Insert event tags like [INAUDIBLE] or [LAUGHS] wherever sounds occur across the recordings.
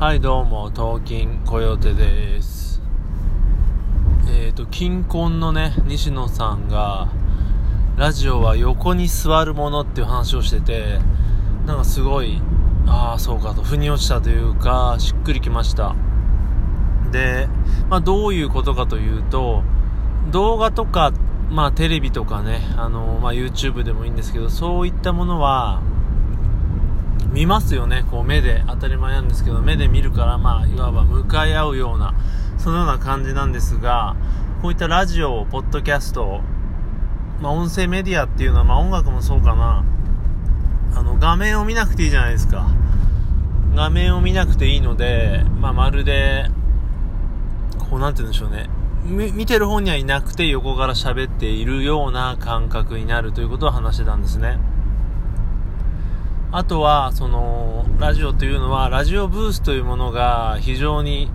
はいどうも東金コヨテです。えっ、ー、と金婚のね西野さんがラジオは横に座るものっていう話をしててなんかすごいああそうかと腑に落ちたというかしっくりきました。で、まあ、どういうことかというと動画とかまあテレビとかねあの、まあ、YouTube でもいいんですけどそういったものは見ますよね、こう目で、当たり前なんですけど、目で見るから、まあ、いわば向かい合うような、そのような感じなんですが、こういったラジオ、ポッドキャスト、まあ、音声メディアっていうのは、まあ、音楽もそうかな、あの、画面を見なくていいじゃないですか。画面を見なくていいので、まあ、まるで、こう、なんて言うんでしょうね。見てる方にはいなくて横から喋っているような感覚になるということを話してたんですね。あとは、その、ラジオというのは、ラジオブースというものが非常に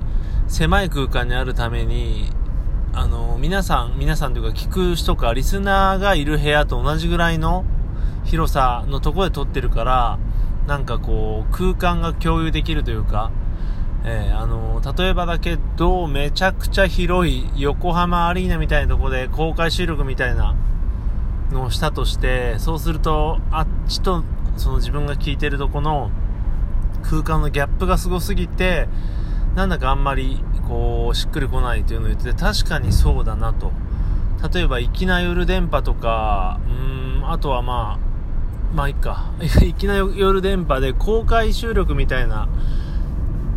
狭い空間にあるために、あの、皆さん、皆さんというか聞く人か、リスナーがいる部屋と同じぐらいの広さのところで撮ってるから、なんかこう、空間が共有できるというか、えー、あの、例えばだけど、めちゃくちゃ広い横浜アリーナみたいなとこで公開収録みたいなのをしたとして、そうすると、あっちとその自分が聞いてるとこの空間のギャップがすごすぎて、なんだかあんまりこうしっくりこないというのを言ってて確かにそうだなと。例えば、粋な夜電波とか、うん、あとはまあ、まあいいか。[LAUGHS] 粋な夜電波で公開収録みたいな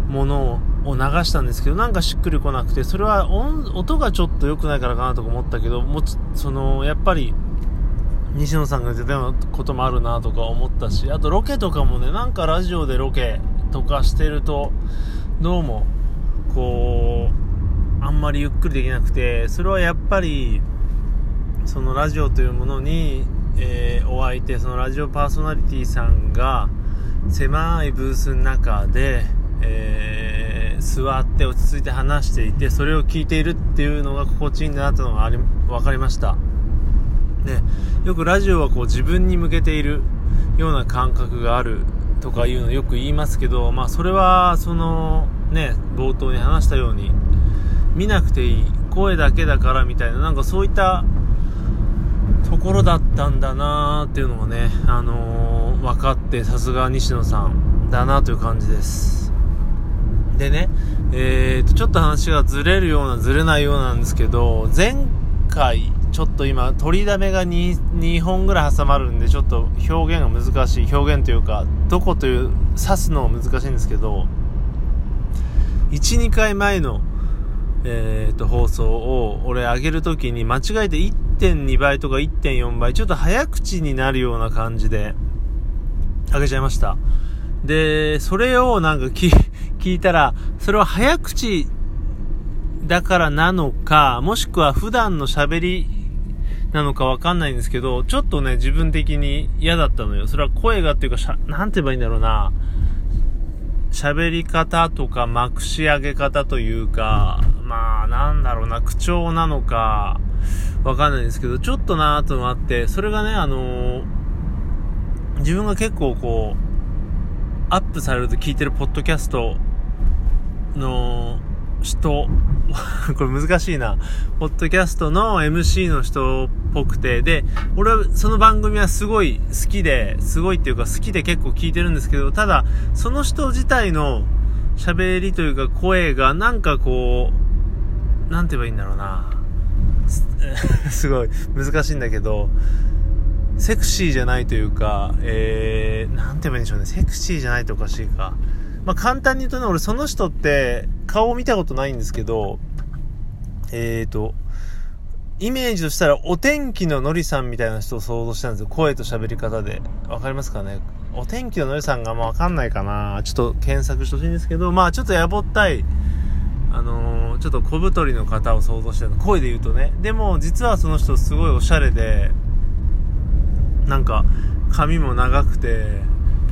ものを流したんですけど、なんかしっくりこなくて、それは音音がちょっと良くないからかなとか思ったけど、もその、やっぱり、西野さんが言ってたこともあるなとか思ったし、あとロケとかもね、なんかラジオでロケとかしてると、どうも、こう、あんまりゆっくりできなくて、それはやっぱり、そのラジオというものに、えー、お相手、そのラジオパーソナリティさんが、狭いブースの中で、えー、座って落ち着いて話していて、それを聞いているっていうのが心地いいんだなってのがあり、分かりました。ね、よくラジオはこう自分に向けているような感覚があるとかいうのよく言いますけど、まあそれはそのね、冒頭に話したように見なくていい声だけだからみたいななんかそういったところだったんだなーっていうのがね、あのー、分かってさすが西野さんだなという感じです。でね、えーと、ちょっと話がずれるようなずれないようなんですけど、前回ちょっと今、取りだめが 2, 2本ぐらい挟まるんで、ちょっと表現が難しい。表現というか、どこという、指すのが難しいんですけど、1、2回前の、えー、と、放送を、俺上げるときに間違えて1.2倍とか1.4倍、ちょっと早口になるような感じで、上げちゃいました。で、それをなんか [LAUGHS] 聞いたら、それは早口だからなのか、もしくは普段の喋りなのかわかんないんですけど、ちょっとね、自分的に嫌だったのよ。それは声がっていうか、しゃ、なんて言えばいいんだろうな。喋り方とか、まくし上げ方というか、まあ、なんだろうな、口調なのか、わかんないんですけど、ちょっとなーとのあって、それがね、あのー、自分が結構こう、アップされると聞いてるポッドキャストの人、[LAUGHS] これ難しいな。ポッドキャストの MC の人っぽくて、で、俺はその番組はすごい好きで、すごいっていうか好きで結構聞いてるんですけど、ただ、その人自体の喋りというか声がなんかこう、なんて言えばいいんだろうな。[LAUGHS] すごい難しいんだけど、セクシーじゃないというか、えー、なんて言えばいいんでしょうね。セクシーじゃないとおかしいか。まあ、簡単に言うとね、俺その人って顔を見たことないんですけど、えーと、イメージとしたらお天気ののりさんみたいな人を想像したんですよ。声と喋り方で。わかりますかね？お天気ののりさんがまあわかんないかなちょっと検索してほしいんですけど、まあちょっとやぼったい、あのー、ちょっと小太りの方を想像してる声で言うとね。でも実はその人すごいおしゃれで、なんか髪も長くて、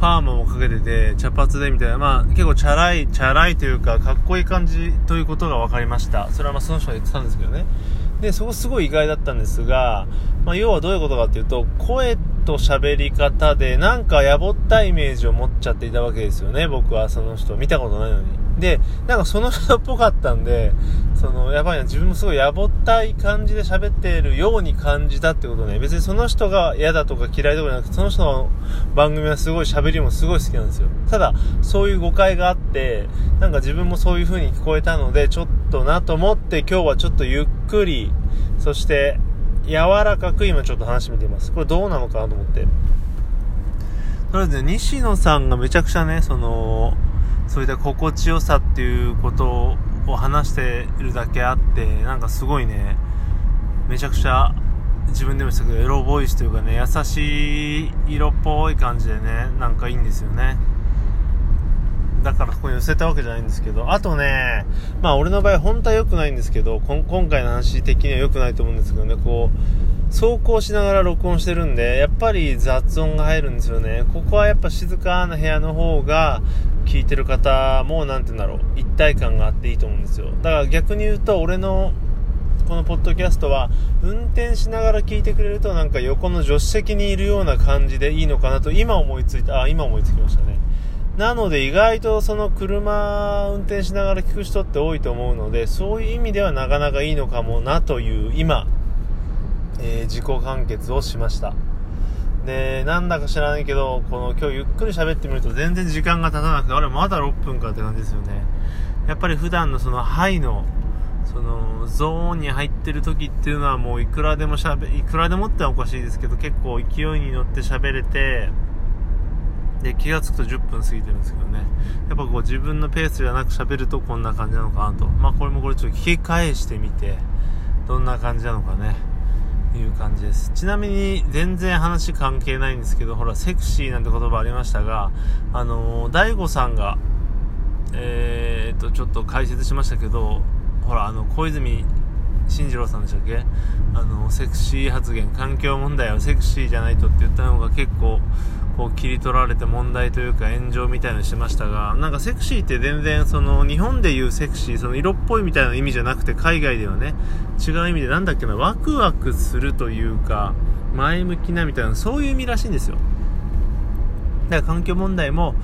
パーマもかけてて、茶髪でみたいな、まあ結構チャラい、チャラいというか、かっこいい感じということが分かりました。それはまあその人が言ってたんですけどね。で、そこすごい意外だったんですが、まあ要はどういうことかっていうと、声と喋り方で、なんかやぼったイメージを持っちゃっていたわけですよね、僕はその人。見たことないのに。で、なんかその人っぽかったんで、その、やばいな、自分もすごいやぼったい感じで喋っているように感じたってことね。別にその人が嫌だとか嫌いとかじゃなくて、その人の番組はすごい喋りもすごい好きなんですよ。ただ、そういう誤解があって、なんか自分もそういう風に聞こえたので、ちょっとなと思って今日はちょっとゆっくり、そして、柔らかく今ちょっと話してみています。これどうなのかなと思って。とりあえずね、西野さんがめちゃくちゃね、その、そういった心地よさっていうことを話してるだけあって、なんかすごいね、めちゃくちゃ自分でもしたけど、エロボイスというかね、優しい色っぽい感じでね、なんかいいんですよね。だからここに寄せたわけじゃないんですけど、あとね、まあ俺の場合本当は良くないんですけど、今回の話的には良くないと思うんですけどね、こう、走行しながら録音してるんで、やっぱり雑音が入るんですよね。ここはやっぱ静かな部屋の方が、聞いてる方も、なんて言うんだろう、一体感があっていいと思うんですよ。だから逆に言うと、俺のこのポッドキャストは運転しながら聞いてくれるとなんか横の助手席にいるような感じでいいのかなと今思いついた、あ、今思いつきましたね。なので意外とその車運転しながら聞く人って多いと思うので、そういう意味ではなかなかいいのかもなという今、えー、自己完結をしました。で、なんだか知らないけど、この今日ゆっくり喋ってみると全然時間が経たなくて、あれまだ6分かって感じですよね。やっぱり普段のそのハイの、そのゾーンに入ってる時っていうのはもういくらでも喋、いくらでもってはおかしいですけど、結構勢いに乗って喋れて、で、気がつくと10分過ぎてるんですけどね。やっぱこう自分のペースじゃなく喋るとこんな感じなのかなと。まあこれもこれちょっと聞き返してみて、どんな感じなのかね。いう感じです。ちなみに全然話関係ないんですけど、ほら、セクシーなんて言葉ありましたが、あの DAIGO さんが、えー、っと、ちょっと解説しましたけど、ほら、あの、小泉進次郎さんでしたっけ？あの、セクシー発言、環境問題はセクシーじゃないとって言ったのが結構、こう切り取られて問題というか炎上みたいなのしてましたが、なんかセクシーって全然その日本で言うセクシー、その色っぽいみたいな意味じゃなくて海外ではね、違う意味でなんだっけな、ワクワクするというか、前向きなみたいな、そういう意味らしいんですよ。だから環境問題も、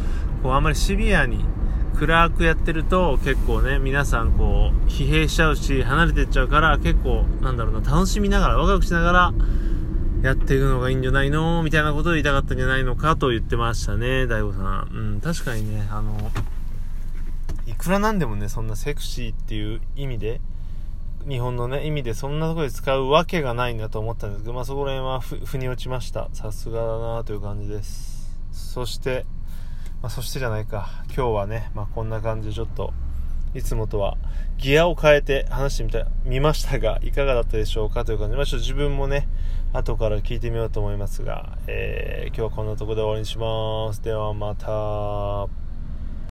こうあんまりシビアに暗くやってると結構ね、皆さんこう疲弊しちゃうし、離れてっちゃうから結構なんだろうな、楽しみながら、ワクワクしながら、やっていくのがいいんじゃないの？みたいなことを言いたかったんじゃないのかと言ってましたね、大悟さん。うん、確かにね、あの、いくらなんでもね、そんなセクシーっていう意味で、日本のね、意味でそんなとこで使うわけがないんだと思ったんですけど、まあそこら辺は腑に落ちました。さすがだなという感じです。そして、まあそしてじゃないか、今日はね、まあこんな感じでちょっと、いつもとはギアを変えて話してみた、見ましたが、いかがだったでしょうかという感じで、まあちょっと自分もね、後から聞いてみようと思いますが、えー、今日はこんなとこで終わりにします。ではまた。